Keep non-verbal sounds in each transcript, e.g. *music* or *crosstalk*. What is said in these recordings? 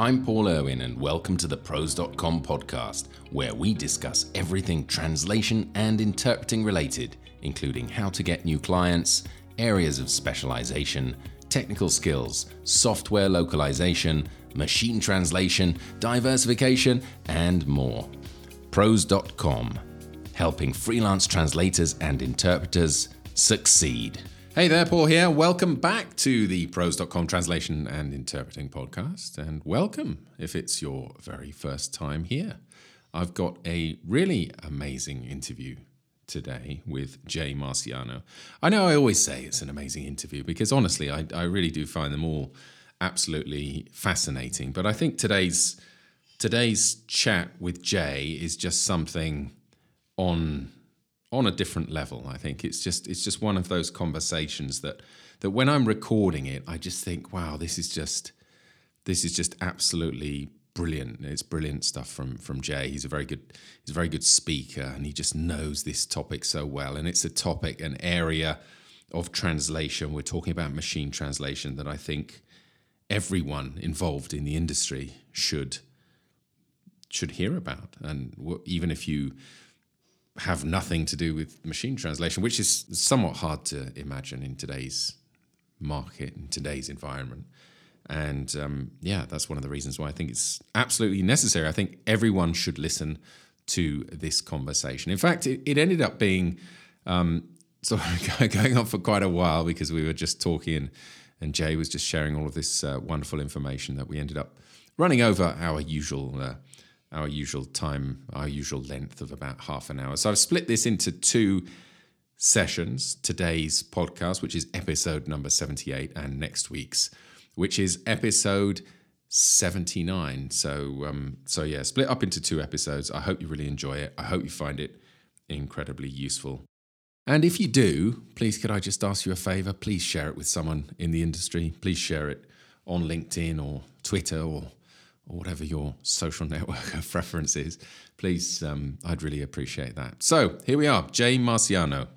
I'm Paul Irwin, and welcome to the ProZ.com podcast, where we discuss everything translation and interpreting related, including how to get new clients, areas of specialization, technical skills, software localization, machine translation, diversification, and more. ProZ.com, helping freelance translators and interpreters succeed. Hey there, Paul here. Welcome back to the ProZ.com Translation and Interpreting Podcast, and welcome if it's your very first time here. I've got a really amazing interview today with Jay Marciano. I know I always say it's an amazing interview because honestly, I, I really do find them all absolutely fascinating. But I think today's today's chat with Jay is just something on on a different level. I think it's just it's just one of those conversations that that when I'm recording it, I just think, wow, this is just this is just absolutely brilliant. It's brilliant stuff from from Jay. He's a very good he's a very good speaker, and he just knows this topic so well. And it's a topic, an area of translation. We're talking about machine translation that I think everyone involved in the industry should should hear about. And even if you have nothing to do with machine translation, which is somewhat hard to imagine in today's market, in today's environment. And um, yeah, that's one of the reasons why I think it's absolutely necessary. I think everyone should listen to this conversation. In fact, it, it ended up being um, *laughs* sort of going on for quite a while because we were just talking and, Jay was just sharing all of this uh, wonderful information that we ended up running over our usual uh, our usual time, our usual length of about half an hour. So I've split this into two sessions today's podcast, which is episode number 78, and next week's, which is episode 79. So, um, so yeah, split up into two episodes. I hope you really enjoy it. I hope you find it incredibly useful. And if you do, please could I just ask you a favor? Please share it with someone in the industry. Please share it on LinkedIn or Twitter or or whatever your social *laughs* network of preference is, please, um, I'd really appreciate that. So here we are, Jay Marciano.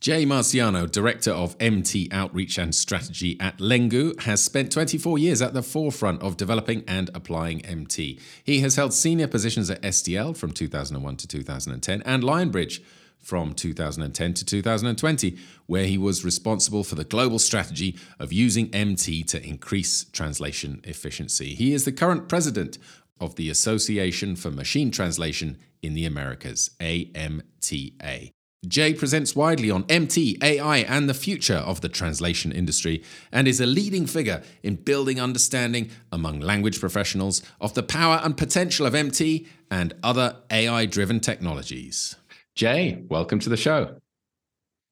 Jay Marciano, Director of MT Outreach and Strategy at Lengoo, has spent 24 years at the forefront of developing and applying MT. He has held senior positions at SDL from 2001 to 2010 and Lionbridge from 2010 to 2020, where he was responsible for the global strategy of using MT to increase translation efficiency. He is the current president of the Association for Machine Translation in the Americas, AMTA. Jay presents widely on MT, AI, and the future of the translation industry, and is a leading figure in building understanding among language professionals of the power and potential of MT and other AI driven technologies. Jay, welcome to the show.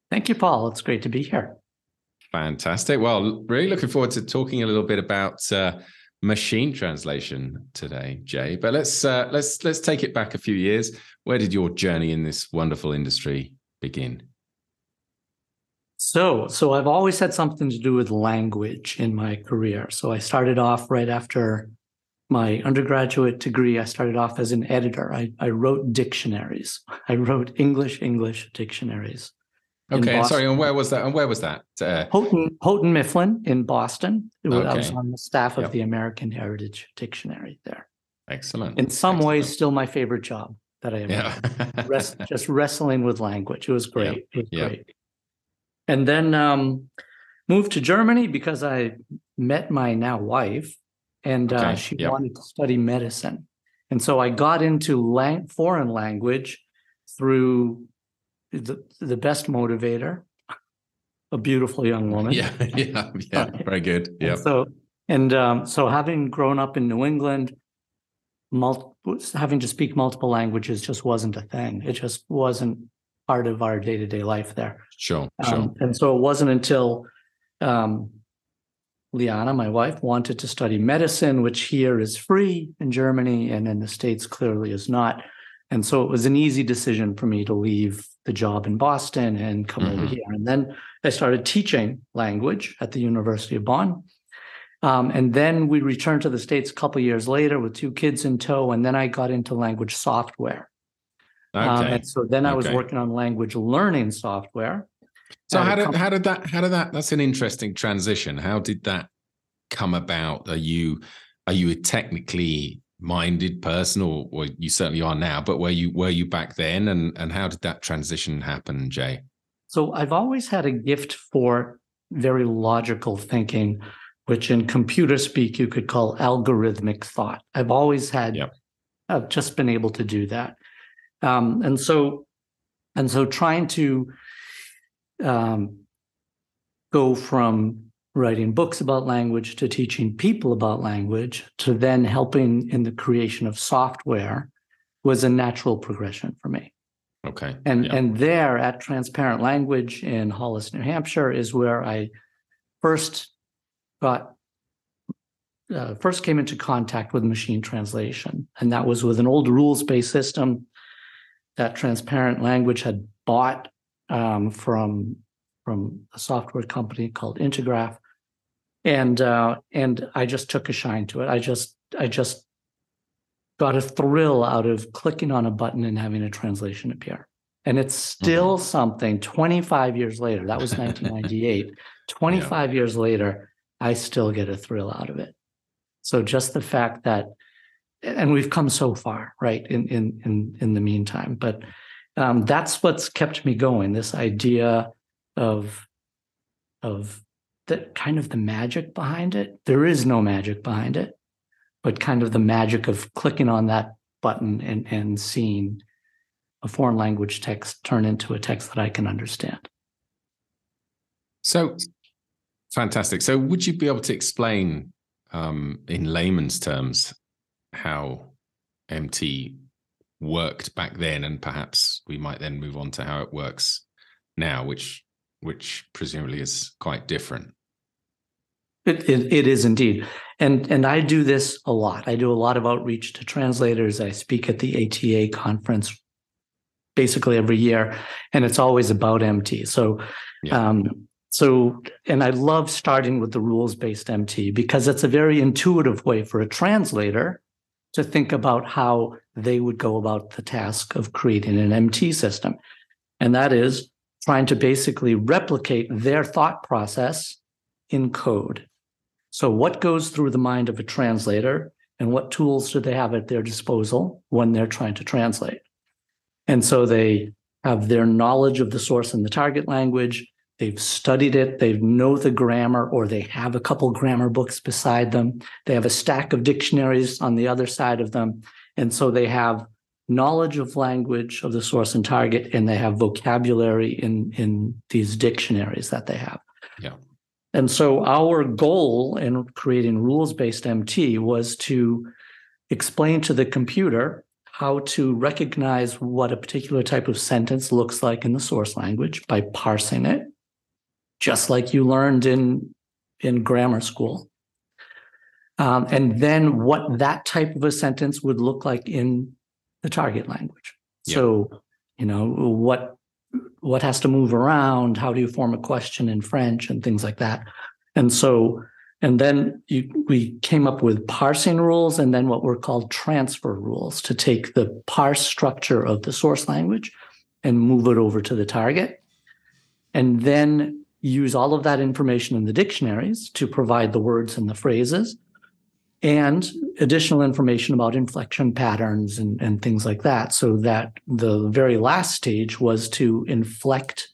Thank you, Paul. It's great to be here. Fantastic. Well, really looking forward to talking a little bit about uh, machine translation today, Jay. But let's uh, let's let's take it back a few years. Where did your journey in this wonderful industry begin? So, so I've always had something to do with language in my career. So I started off right after my undergraduate degree, I started off as an editor. I, I wrote dictionaries. *laughs* I wrote English English dictionaries. Okay, sorry. And where was that? And where was that? Uh, Houghton Houghton Mifflin in Boston. Okay. I was on the staff of yep. the American Heritage Dictionary there. Excellent. In some Excellent. ways, still my favorite job that I ever yeah. Rest, *laughs* just wrestling with language. It was great. Yep. It was yep. great. And then um, moved to Germany because I met my now wife and uh, okay. uh, she yep. wanted to study medicine. And so I got into lang- foreign language through the, the best motivator, a beautiful young woman. Yeah, *laughs* yeah, yeah. *laughs* Very good. Yeah. So and um, so having grown up in New England, having to speak multiple languages just wasn't a thing. It just wasn't part of our day to day life there. Sure, um, sure. And so it wasn't until um, Liana, my wife, wanted to study medicine, which here is free in Germany and in the States clearly is not. And so it was an easy decision for me to leave the job in Boston and come mm-hmm. over here. And then I started teaching language at the University of Bonn. Um, and then we returned to the States a couple years later with two kids in tow. And then I got into language software. Um, okay. Um, and so then I was okay. working on language learning software. So how did how did that how did that that's an interesting transition. How did that come about? Are you are you a technically minded person, or, or you certainly are now? But were you were you back then, and and how did that transition happen, Jay? So I've always had a gift for very logical thinking, which in computer speak you could call algorithmic thought. I've always had, yep. I've just been able to do that, um, and so, and so trying to um, go from writing books about language to teaching people about language to then helping in the creation of software was a natural progression for me. Okay. And yeah. and there at Transparent Language in Hollis, New Hampshire, is where I first got uh, first came into contact with machine translation, and that was with an old rules-based system that Transparent Language had bought um, from from a software company called Intergraph, and uh, and I just took a shine to it. I just I just got a thrill out of clicking on a button and having a translation appear. And it's still mm-hmm. something 25 years later. That was 1998. *laughs* *laughs* 25 yeah. years later, I still get a thrill out of it. So just the fact that, and we've come so far, right? In in in in the meantime, but um, that's what's kept me going. This idea of of the kind of the magic behind it. There is no magic behind it, but kind of the magic of clicking on that button and, and seeing a foreign language text turn into a text that I can understand. So fantastic. So would you be able to explain um, in layman's terms how MT worked back then, and perhaps we might then move on to how it works now, which which presumably is quite different. It, it, it is indeed. And, and I do this a lot. I do a lot of outreach to translators. I speak at the ATA conference basically every year, and it's always about MT. So, yeah. um, so, and I love starting with the rules based MT because it's a very intuitive way for a translator to think about how they would go about the task of creating an MT system. And that is trying to basically replicate their thought process in code. So, what goes through the mind of a translator, and what tools do they have at their disposal when they're trying to translate? And so they have their knowledge of the source and the target language. They've studied it. They know the grammar, or they have a couple grammar books beside them. They have a stack of dictionaries on the other side of them. And so they have knowledge of language of the source and target, and they have vocabulary in, in these dictionaries that they have. Yeah. And so our goal in creating rules-based MT was to explain to the computer how to recognize what a particular type of sentence looks like in the source language by parsing it, just like you learned in, in grammar school. Um, and then what that type of a sentence would look like in the target language. Yeah. So, you know, what what has to move around how do you form a question in french and things like that and so and then you, we came up with parsing rules and then what were called transfer rules to take the parse structure of the source language and move it over to the target and then use all of that information in the dictionaries to provide the words and the phrases and additional information about inflection patterns and, and things like that. So that the very last stage was to inflect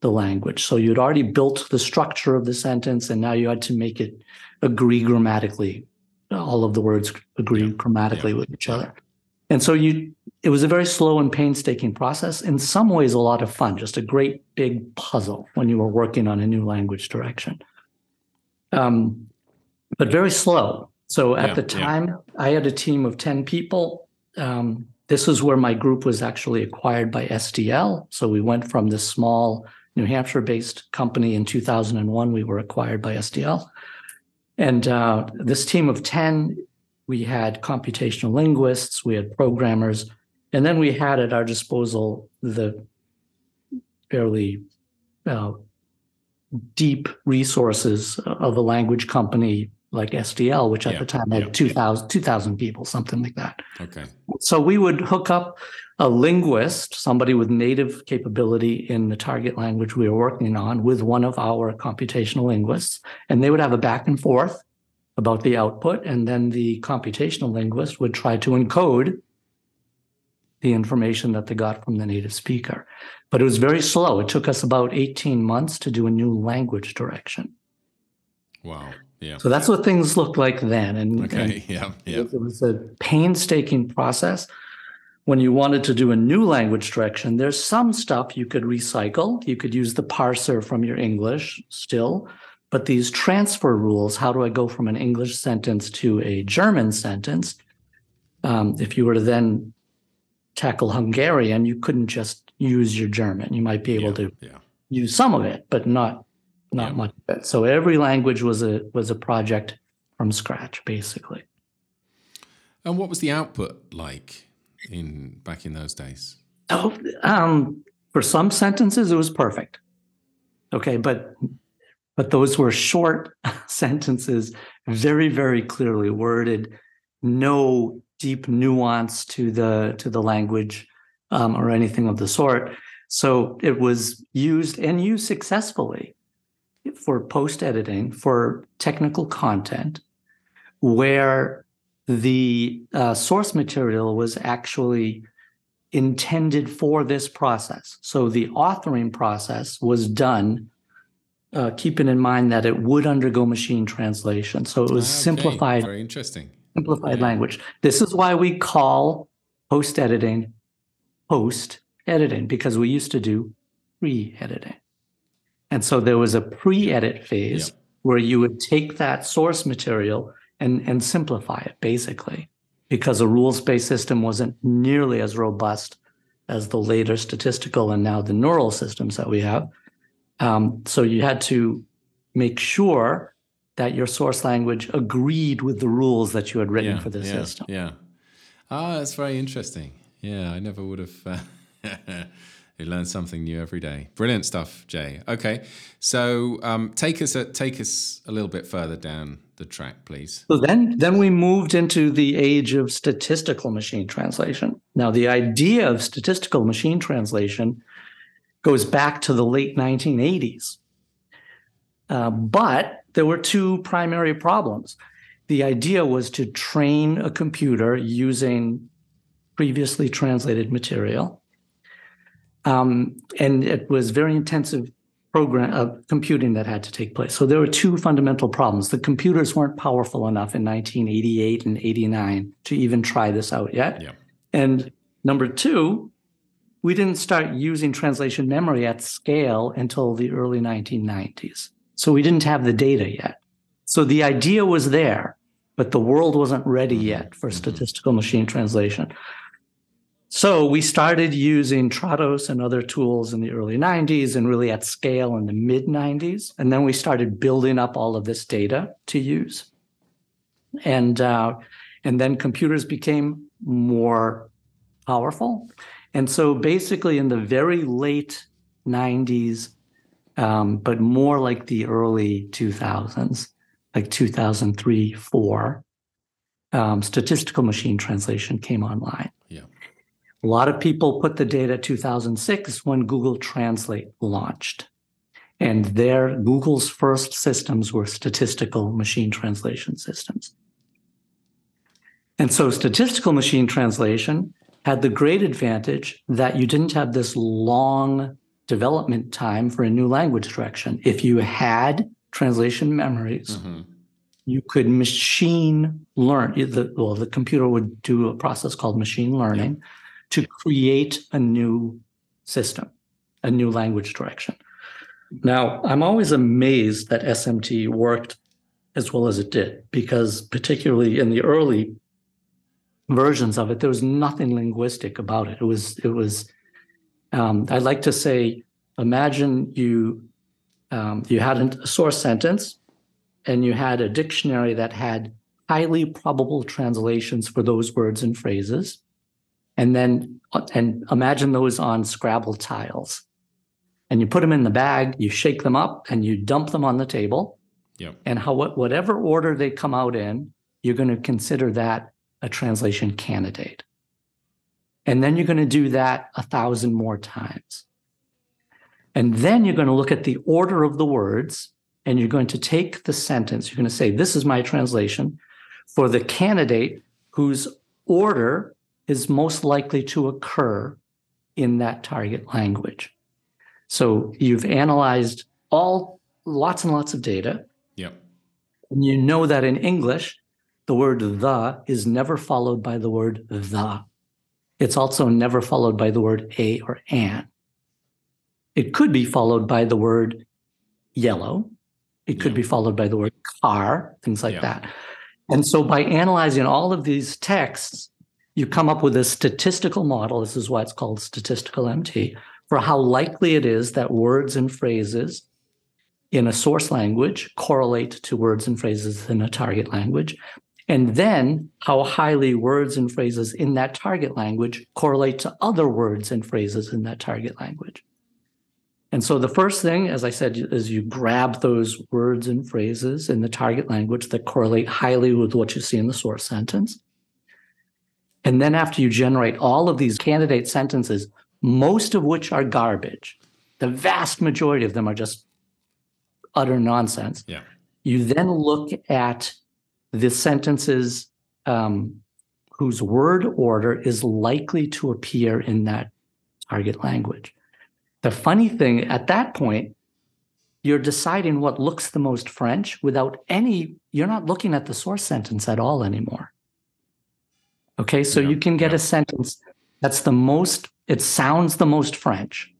the language. So you'd already built the structure of the sentence, and now you had to make it agree grammatically. All of the words agree yeah. grammatically yeah. with each other. And so you it was a very slow and painstaking process. In some ways, a lot of fun, just a great big puzzle when you were working on a new language direction. Um, but very slow so at yeah, the time, yeah. I had a team of 10 people. Um, this is where my group was actually acquired by SDL. So we went from this small New Hampshire based company in 2001. We were acquired by SDL. And uh, this team of 10, we had computational linguists, we had programmers, and then we had at our disposal the fairly uh, deep resources of a language company like SDL, which at yeah, the time had yeah, 2,000 2, people, something like that. Okay. So we would hook up a linguist, somebody with native capability in the target language we were working on, with one of our computational linguists, and they would have a back and forth. about the output, and then the computational linguist would try to encode the information that they got from the native speaker. But it was very slow. It took us about 18 months to do a new language direction. Wow. Yeah. So that's what things looked like then. And, Okay. and *laughs* Yeah. Yeah. it was a painstaking process. When you wanted to do a new language direction, there's some stuff you could recycle. You could use the parser from your English still, but these transfer rules, how do I go from an English sentence to a German sentence? Um, if you were to then tackle Hungarian, you couldn't just use your German. You might be able yeah. to Yeah. use some of it, but not not Yeah. much of it. So every language was a was a project from scratch, basically. And what was the output like in back in those days? Oh, um, for some sentences, it was perfect. Okay, but but those were short *laughs* sentences, very very clearly worded, no deep nuance to the to the language um, or anything of the sort. So it was used and used successfully for post editing for technical content, where the uh, source material was actually intended for this process. So the authoring process was done, uh, keeping in mind that it would undergo machine translation. So it was Ah, okay. simplified, Very interesting. Simplified language. This is why we call post editing post editing because we used to do pre editing. And so there was a pre edit phase Yeah. where you would take that source material and, and simplify it basically because a rules based system wasn't nearly as robust as the later statistical and now the neural systems that we have. Um, so you had to make sure that your source language agreed with the rules that you had written yeah, for the yeah, system. Yeah. Ah, that's very interesting. Yeah, I never would have. Uh, *laughs* you learn something new every day. Brilliant stuff, Jay. Okay, so um, take us a, take us a little bit further down the track, please. So then, then we moved into the age of statistical machine translation. Now, the idea of statistical machine translation goes back to the late 1980s. Uh, but there were two primary problems. The idea was to train a computer using previously translated material. Um, and it was very intensive program of computing that had to take place. So there were two fundamental problems. The computers weren't powerful enough in 1988 and 89 to even try this out yet. Yeah. And number two, we didn't start using translation memory at scale until the early 1990s. So we didn't have the data yet. So the idea was there, but the world wasn't ready yet for statistical machine translation. So we started using Trados and other tools in the early 90s and really at scale in the mid 90s. And then we started building up all of this data to use. And, uh, and then computers became more powerful. And so basically in the very late 90s, um, but more like the early 2000s, like 2003, four, um, statistical machine translation came online. Yeah. A lot of people put the data 2006 when Google Translate launched. And there, Google's first systems were statistical machine translation systems. And so statistical machine translation had the great advantage that you didn't have this long development time for a new language direction. If you had translation memories, hmm you could machine learn. The, well, the computer would do a process called machine learning to create a new system, a new language direction. Now, I'm always amazed that SMT worked as well as it did, because particularly in the early versions of it, there was nothing linguistic about it. It was, it was. Um, I like to say, imagine you, um, you had a source sentence, and you had a dictionary that had highly probable translations for those words and phrases. And then and imagine those on scrabble tiles. And you put them in the bag you shake them up and you dump them on the table. Yeah. and how whatever order they come out in you're going to consider that a translation candidate and then you're going to do that a thousand more times and then you're going to look at the order of the words and you're going to take the sentence, you're going to say, This is my translation for the candidate whose order is most likely to occur in that target language. So you've analyzed all lots and lots of data. Yep. And you know that in English, the word the is never followed by the word the. It's also never followed by the word a or an. It could be followed by the word yellow. It could Yeah. be followed by the word car, things like Yeah. that. And so by analyzing all of these texts, you come up with a statistical model. This is why it's called statistical MT for how likely it is that words and phrases in a source language correlate to words and phrases in a target language. And then how highly words and phrases in that target language correlate to other words and phrases in that target language. And so the first thing, as I said, is you grab those words and phrases in the target language that correlate highly with what you see in the source sentence. And then after you generate all of these candidate sentences, most of which are garbage, the vast majority of them are just utter nonsense. Yeah. You then look at the sentences um, whose word order is likely to appear in that target language. The funny thing at that point, you're deciding what looks the most French without any, you're not looking at the source sentence at all anymore. Okay, so Yeah, you can get yeah. a sentence that's the most, it sounds the most French,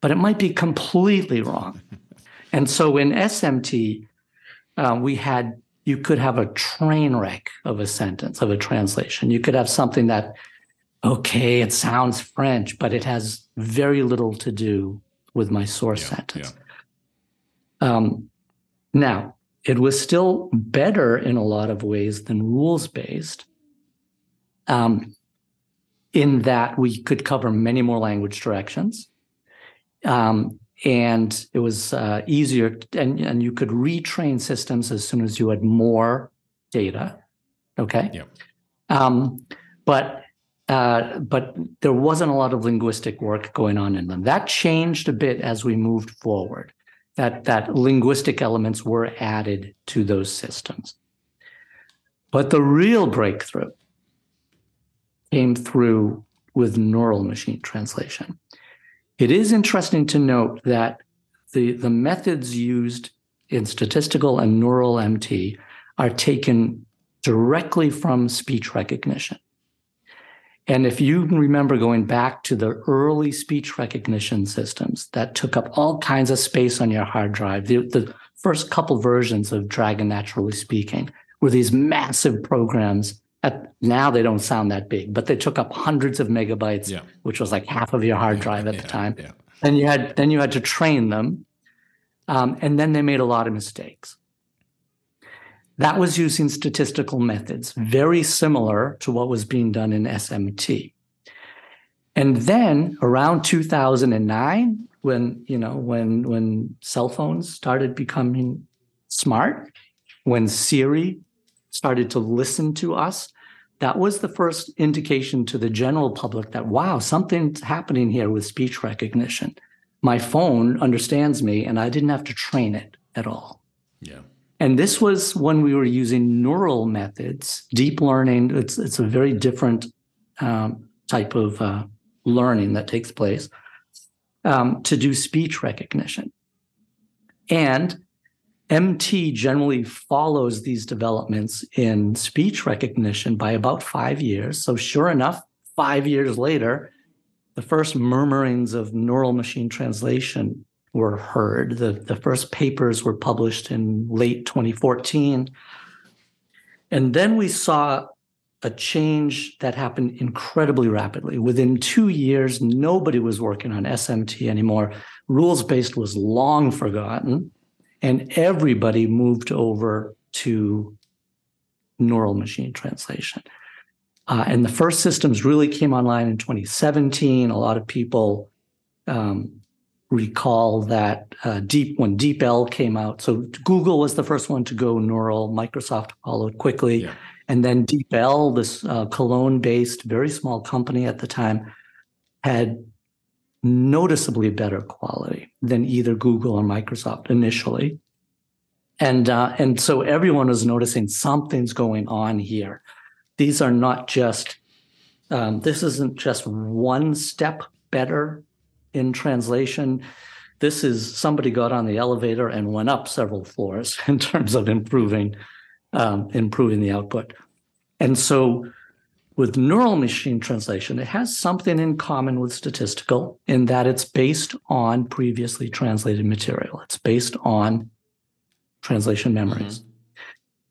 but it might be completely wrong. *laughs* and so in SMT, uh, we had, you could have a train wreck of a sentence, of a translation. You could have something that, okay, it sounds French, but it has very little to do with my source Yeah, sentence. Um, now, it was still better in a lot of ways than rules based, um, in that we could cover many more language directions. Um, and it was uh, easier, and, and you could retrain systems as soon as you had more data. Okay. yeah. Um, but uh, but there wasn't a lot of linguistic work going on in them. That changed a bit as we moved forward. That that linguistic elements were added to those systems. But the real breakthrough came through with neural machine translation. It is interesting to note that the, the methods used in statistical and neural MT are taken directly from speech recognition. And if you remember going back to the early speech recognition systems that took up all kinds of space on your hard drive, the, the first couple versions of Dragon Naturally Speaking were these massive programs. At, now they don't sound that big, but they took up hundreds of megabytes, Yeah. which was like half of your hard drive at Yeah, the time. Yeah. Then you had then you had to train them, um, and then they made a lot of mistakes. That was using statistical methods, very similar to what was being done in SMT. And then around 2009, when you know when when cell phones started becoming smart, when Siri started to listen to us, that was the first indication to the general public that wow, something's happening here with speech recognition. My phone understands me, and I didn't have to train it at all. Yeah. And this was when we were using neural methods, deep learning. It's it's a very different um, type of uh, learning that takes place um, to do speech recognition. And MT generally follows these developments in speech recognition by about five years. So, sure enough, five years later, the first murmurings of neural machine translation were heard. The, the first papers were published in late 2014. And then we saw a change that happened incredibly rapidly. Within two years, nobody was working on SMT anymore. Rules based was long forgotten, and everybody moved over to neural machine translation. Uh, and the first systems really came online in 2017. A lot of people um, recall that uh, deep when DeepL came out. So Google was the first one to go neural. Microsoft followed quickly, Yeah. and then DeepL, this uh, Cologne-based, very small company at the time, had noticeably better quality than either Google or Microsoft initially. And uh, and so everyone was noticing something's going on here. These are not just um, this isn't just one step better in translation. This is somebody got on the elevator and went up several floors *laughs* in terms of improving um, improving the output. And so with neural machine translation, it has something in common with statistical in that it's based on previously translated material. It's based on translation memories. Mm-hmm.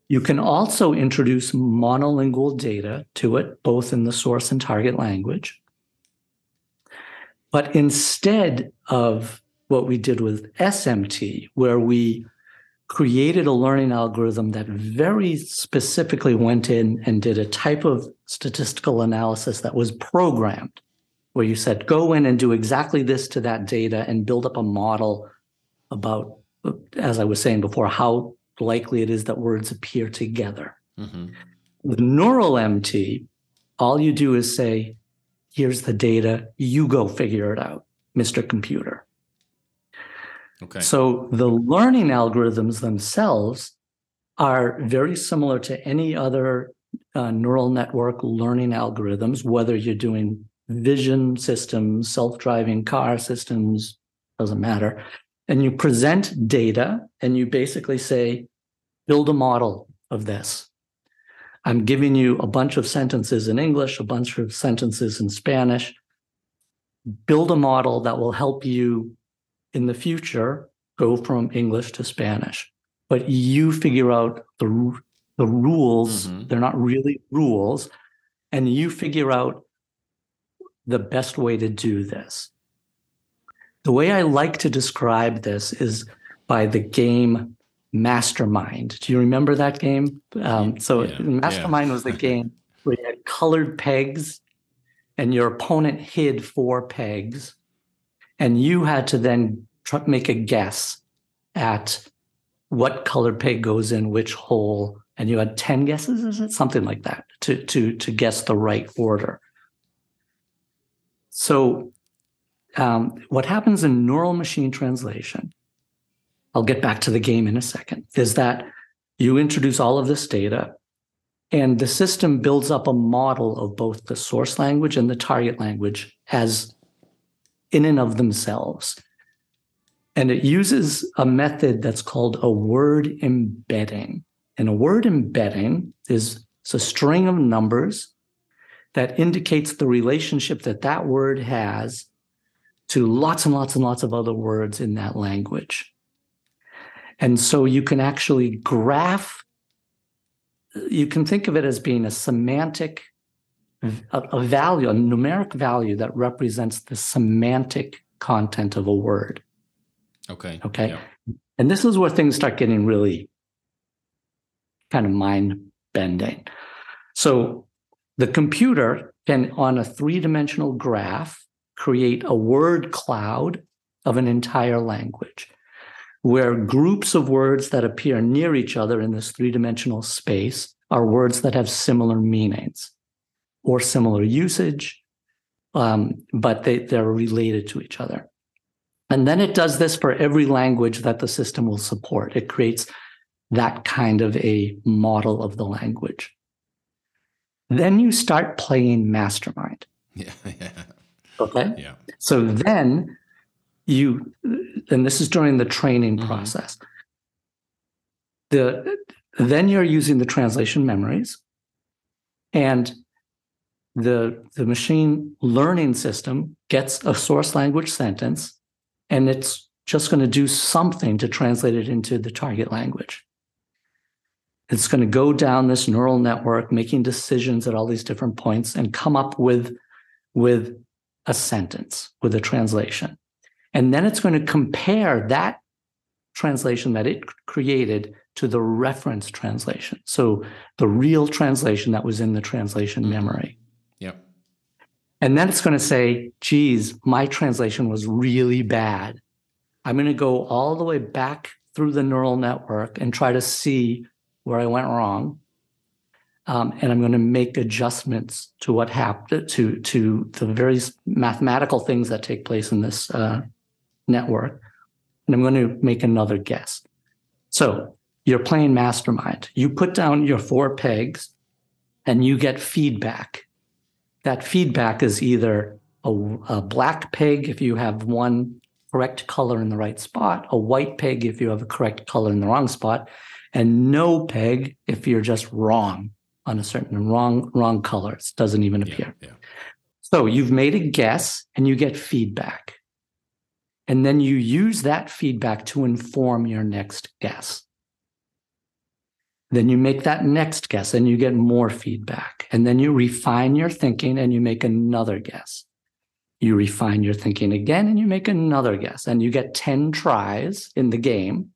You can also introduce monolingual data to it, both in the source and target language. But instead of what we did with SMT, where we created a learning algorithm that very specifically went in and did a type of statistical analysis that was programmed, where you said, go in and do exactly this to that data and build up a model about, as I was saying before, how likely it is that words appear together. Mm-hmm. With neural MT, all you do is say, here's the data, you go figure it out, Mr. Computer. Okay. So the learning algorithms themselves are very similar to any other uh, neural network learning algorithms, whether you're doing vision systems, self-driving car systems, doesn't matter. And you present data and you basically say, build a model of this. I'm giving you a bunch of sentences in English, a bunch of sentences in Spanish. Build a model that will help you in the future go from English to Spanish. But you figure out the, the rules, mm-hmm. they're not really rules, and you figure out the best way to do this. The way I like to describe this is by the game Mastermind. Do you remember that game? Um, so yeah, Mastermind yeah. was the *laughs* game where you had colored pegs and your opponent hid four pegs and you had to then try, make a guess at what color peg goes in which hole and you had 10 guesses is it something like that to to to guess the right order so um, what happens in neural machine translation i'll get back to the game in a second is that you introduce all of this data and the system builds up a model of both the source language and the target language as in and of themselves. And it uses a method that's called a word embedding. And a word embedding is a string of numbers that indicates the relationship that that word has to lots and lots and lots of other words in that language. And so you can actually graph, you can think of it as being a semantic a, a value, a numeric value that represents the semantic content of a word. Okay. Okay. Yeah. And this is where things start getting really kind of mind bending. So the computer can, on a three dimensional graph, create a word cloud of an entire language where groups of words that appear near each other in this three dimensional space are words that have similar meanings or similar usage, um, but they, they're related to each other. And then it does this for every language that the system will support. It creates that kind of a model of the language. Then you start playing mastermind. *laughs* Yeah. yeah. Okay. Yeah. So then you, and this is during the training mm-hmm. process. The then you're using the translation memories, and the, the machine learning system gets a source language sentence and it's just going to do something to translate it into the target language. It's going to go down this neural network, making decisions at all these different points and come up with, with a sentence, with a translation. And then it's going to compare that translation that it created to the reference translation. So the real translation that was in the translation mm-hmm. memory. And then it's going to say, geez, my translation was really bad. I'm going to go all the way back through the neural network and try to see where I went wrong. Um, and I'm going to make adjustments to what happened to to the various mathematical things that take place in this uh, network, and I'm going to make another guess. So you're playing mastermind. You put down your four pegs and you get feedback. That feedback is either a, a, black peg if you have one correct color in the right spot, a white peg if you have a correct color in the wrong spot, and no peg if you're just wrong on a certain wrong wrong color. It doesn't even appear. Yeah, yeah. So you've made a guess and you get feedback. And then you use that feedback to inform your next guess. Then you make that next guess and you get more feedback. And then you refine your thinking and you make another guess. You refine your thinking again and you make another guess. And you get 10 tries in the game.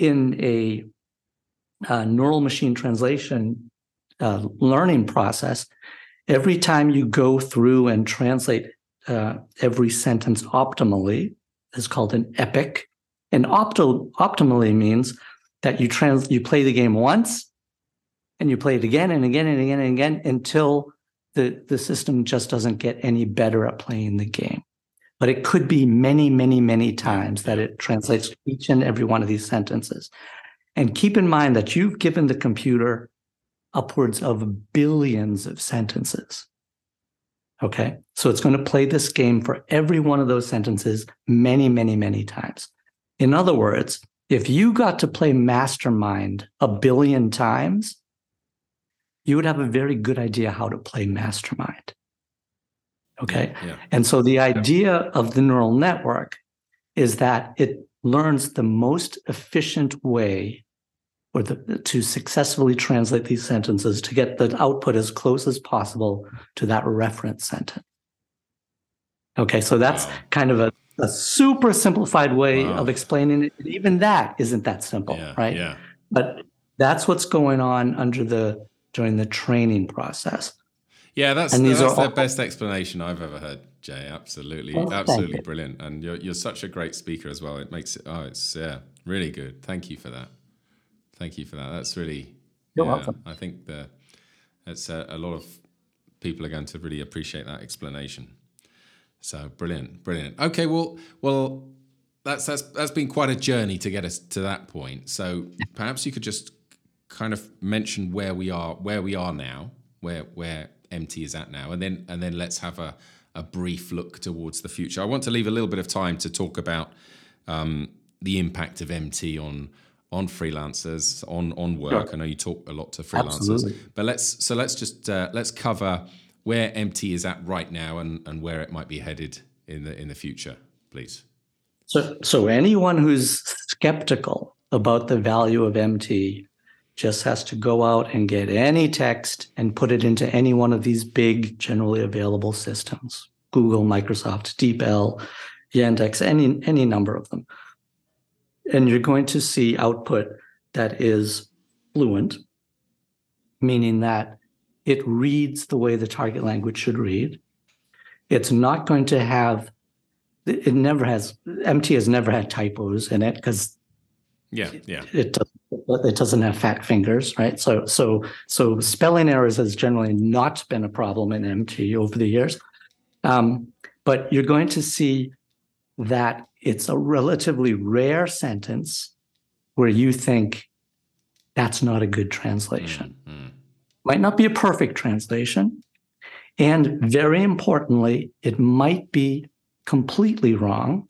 In a, a neural machine translation uh, learning process, every time you go through and translate uh, every sentence optimally is called an epoch. And opto- optimally means that you trans you play the game once and you play it again and again and again and again until the, the system just doesn't get any better at playing the game. But it could be many, many, many times that it translates each and every one of these sentences. And keep in mind that you've given the computer upwards of billions of sentences. Okay. So it's going to play this game for every one of those sentences many, many, many times. In other words, if you got to play Mastermind a billion times, you would have a very good idea how to play Mastermind. Okay. Yeah, yeah. And so the idea of the neural network is that it learns the most efficient way or the, to successfully translate these sentences to get the output as close as possible to that reference sentence. Okay, so that's wow. kind of a, a, super simplified way wow. of explaining it. Even that isn't that simple, yeah, right? Yeah. But that's what's going on under the during the training process. Yeah, that's and that's the best explanation I've ever heard, Jay. Absolutely, oh, absolutely brilliant. And you're you're such a great speaker as well. It makes it oh, it's yeah, really good. Thank you for that. Thank you for that. That's really. You're yeah, welcome. I think the it's a, a, lot of people are going to really appreciate that explanation. So brilliant, brilliant. Okay, well, well, that's that's that's been quite a journey to get us to that point. So perhaps you could just kind of mention where we are, where we are now, where where MT is at now, and then and then let's have a a brief look towards the future. I want to leave a little bit of time to talk about um, the impact of MT on on freelancers on on work. Sure. I know you talk a lot to freelancers, Absolutely. but let's so let's just uh, let's cover where MT is at right now and and where it might be headed in the in the future, please. So so anyone who's skeptical about the value of MT just has to go out and get any text and put it into any one of these big generally available systems. Google, Microsoft, DeepL, Yandex, any any number of them and you're going to see output that is fluent, meaning that it reads the way the target language should read. It's not going to have, it never has, MT has never had typos in it because yeah, yeah. It doesn't, it doesn't have fat fingers, right? So so so spelling errors has generally not been a problem in MT over the years. Um, but you're going to see that it's a relatively rare sentence where you think that's not a good translation. Mm-hmm. Might not be a perfect translation. And very importantly, it might be completely wrong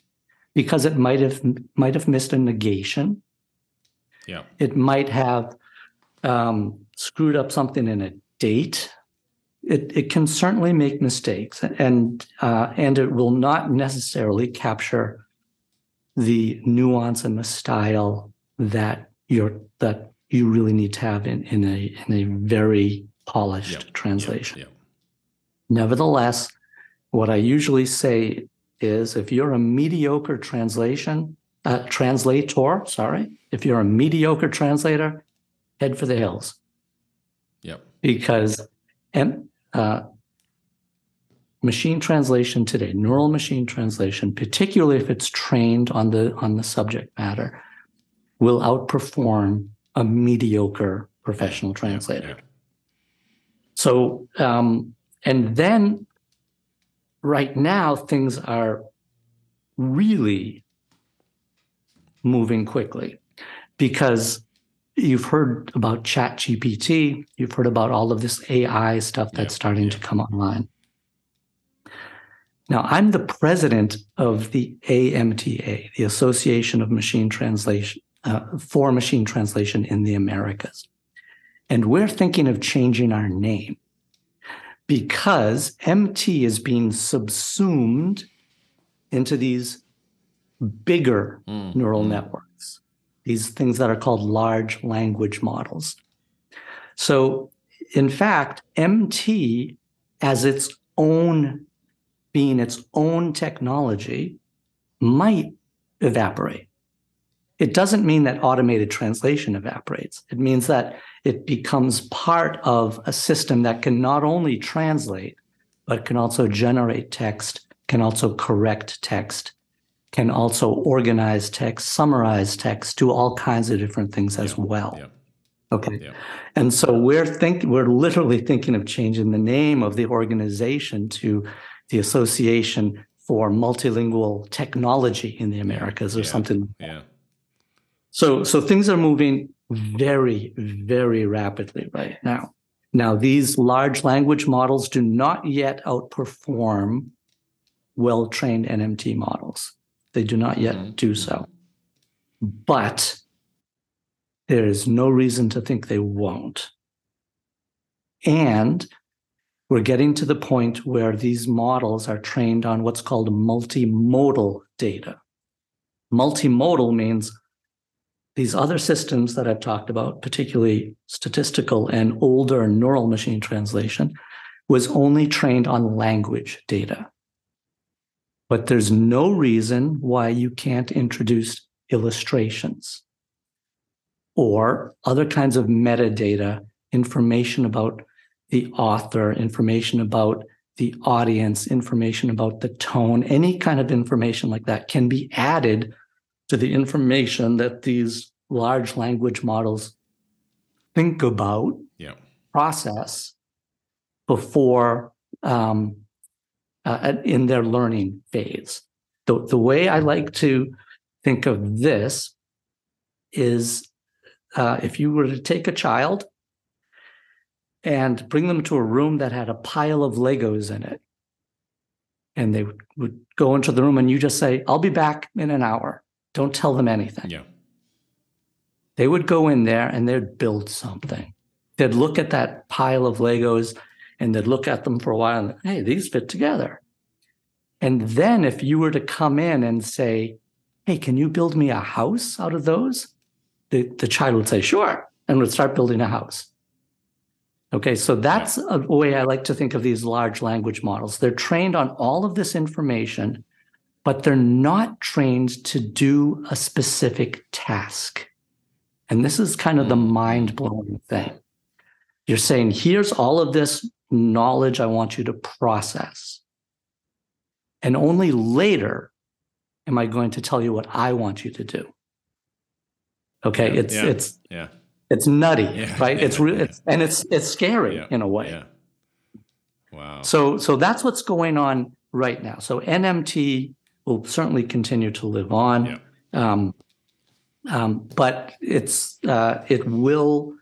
because it might have might have missed a negation. Yeah. It might have um, screwed up something in a date it, it can certainly make mistakes and uh, and it will not necessarily capture the nuance and the style that you're that you really need to have in, in a in a very polished yep, translation. Yep, yep. Nevertheless, what I usually say is if you're a mediocre translation uh, translator, sorry, if you're a mediocre translator, head for the hills. Yep. Because and uh, machine translation today, neural machine translation, particularly if it's trained on the on the subject matter, will outperform a mediocre professional translator. Yeah. So, um, and then right now things are really moving quickly. Because you've heard about chat gpt you've heard about all of this ai stuff that's Yeah, starting yeah. to come online. Now i'm the president of the amta the association of machine translation uh, for machine translation in the americas. And we're thinking of changing our name because mt is being subsumed into these bigger Mm, neural mm. networks, these things that are called large language models. So, in fact, MT, as its own being its own technology, might evaporate. It doesn't mean that automated translation evaporates. It means that it becomes part of a system that can not only translate, but can also generate text, can also correct text, can also organize text, summarize text, do all kinds of different things as Yeah, well. yeah. Okay. Yeah. And so we're think we're literally thinking of changing the name of the organization to the Association for Multilingual Technology in the Americas or something. Yeah. So so things are moving very, very rapidly right now. Now, these large language models do not yet outperform well-trained NMT models. They do not yet Mhm. do so. But there is no reason to think they won't. And we're getting to the point where these models are trained on what's called multimodal data. Multimodal means these other systems that I've talked about, particularly statistical and older neural machine translation, was only trained on language data. But there's no reason why you can't introduce illustrations or other kinds of metadata, information about the author, information about the audience, information about the tone, any kind of information like that can be added to the information that these large language models think about, Yeah. process before um, uh, in their learning phase. The, the way I like to think of this is uh, if you were to take a child and bring them to a room that had a pile of Legos in it, and they would, would go into the room and you just say, I'll be back in an hour. Don't tell them anything. Yeah. They would go in there and they'd build something. They'd look at that pile of Legos and they'd look at them for a while and, hey, these fit together. And then if you were to come in and say, hey, can you build me a house out of those? The, the child would say, sure, and would start building a house. Okay, so that's a way I like to think of these large language models. They're trained on all of this information, but they're not trained to do a specific task. And this is kind of the Mm. mind blowing thing. You're saying, here's all of this knowledge I want you to process. And only later am I going to tell you what I want you to do. Okay, Yeah, it's yeah. it's Yeah. it's nutty, Yeah, right? it's real, it's, *laughs* and it's it's scary in a way. Yeah. Wow. So so that's what's going on right now. So NMT will certainly continue to live on, um, um, but it's uh, it will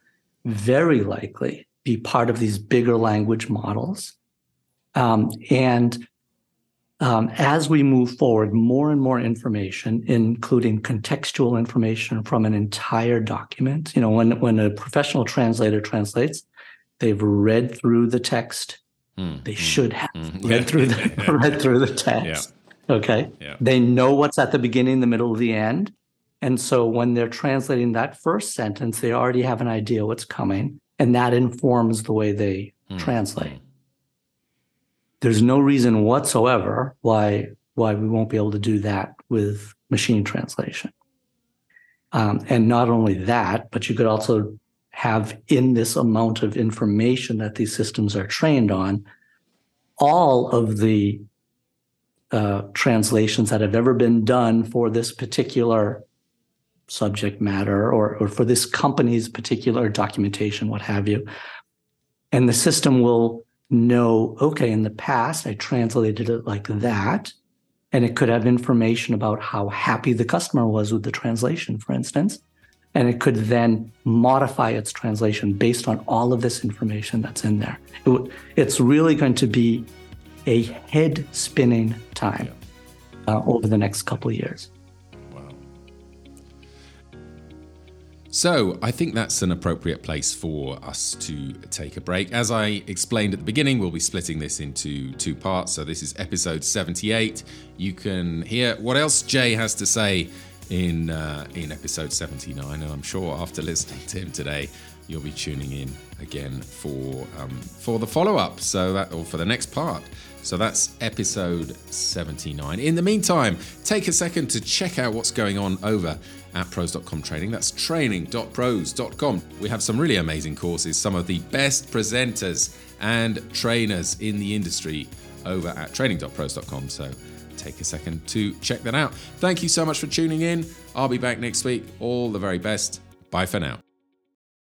very likely be part of these bigger language models, um, and um, as we move forward, more and more information, including contextual information from an entire document. You know, when when a professional translator translates, they've read through the text Mm, they mm, should have mm. *laughs* read through Yeah. the *laughs* read through the text. Okay. Yeah. They know what's at the beginning, the middle, the end. And so when they're translating that first sentence, they already have an idea what's coming. And that informs the way they Mm, translate. mm. There's no reason whatsoever why why we won't be able to do that with machine translation. Um, and not only that, but you could also have in this amount of information that these systems are trained on, all of the uh, translations that have ever been done for this particular subject matter or, or for this company's particular documentation, what have you. And the system will know, okay, in the past, I translated it like that. And it could have information about how happy the customer was with the translation, for instance. and it could then modify its translation based on all of this information that's in there. It, it's really going to be a head spinning time uh, over the next couple of years. So, I think that's an appropriate place for us to take a break. As I explained at the beginning, we'll be splitting this into two parts. So, this is episode 78. You can hear what else Jay has to say in uh, in episode 79, and I'm sure after listening to him today, you'll be tuning in again for um, for the follow up. So that or for the next part. So that's episode 79. In the meantime, take a second to check out what's going on over at ProZ.com training. That's training.proz.com. We have some really amazing courses, some of the best presenters and trainers in the industry over at training.proz.com. So take a second to check that out. Thank you so much for tuning in. I'll be back next week. All the very best. Bye for now.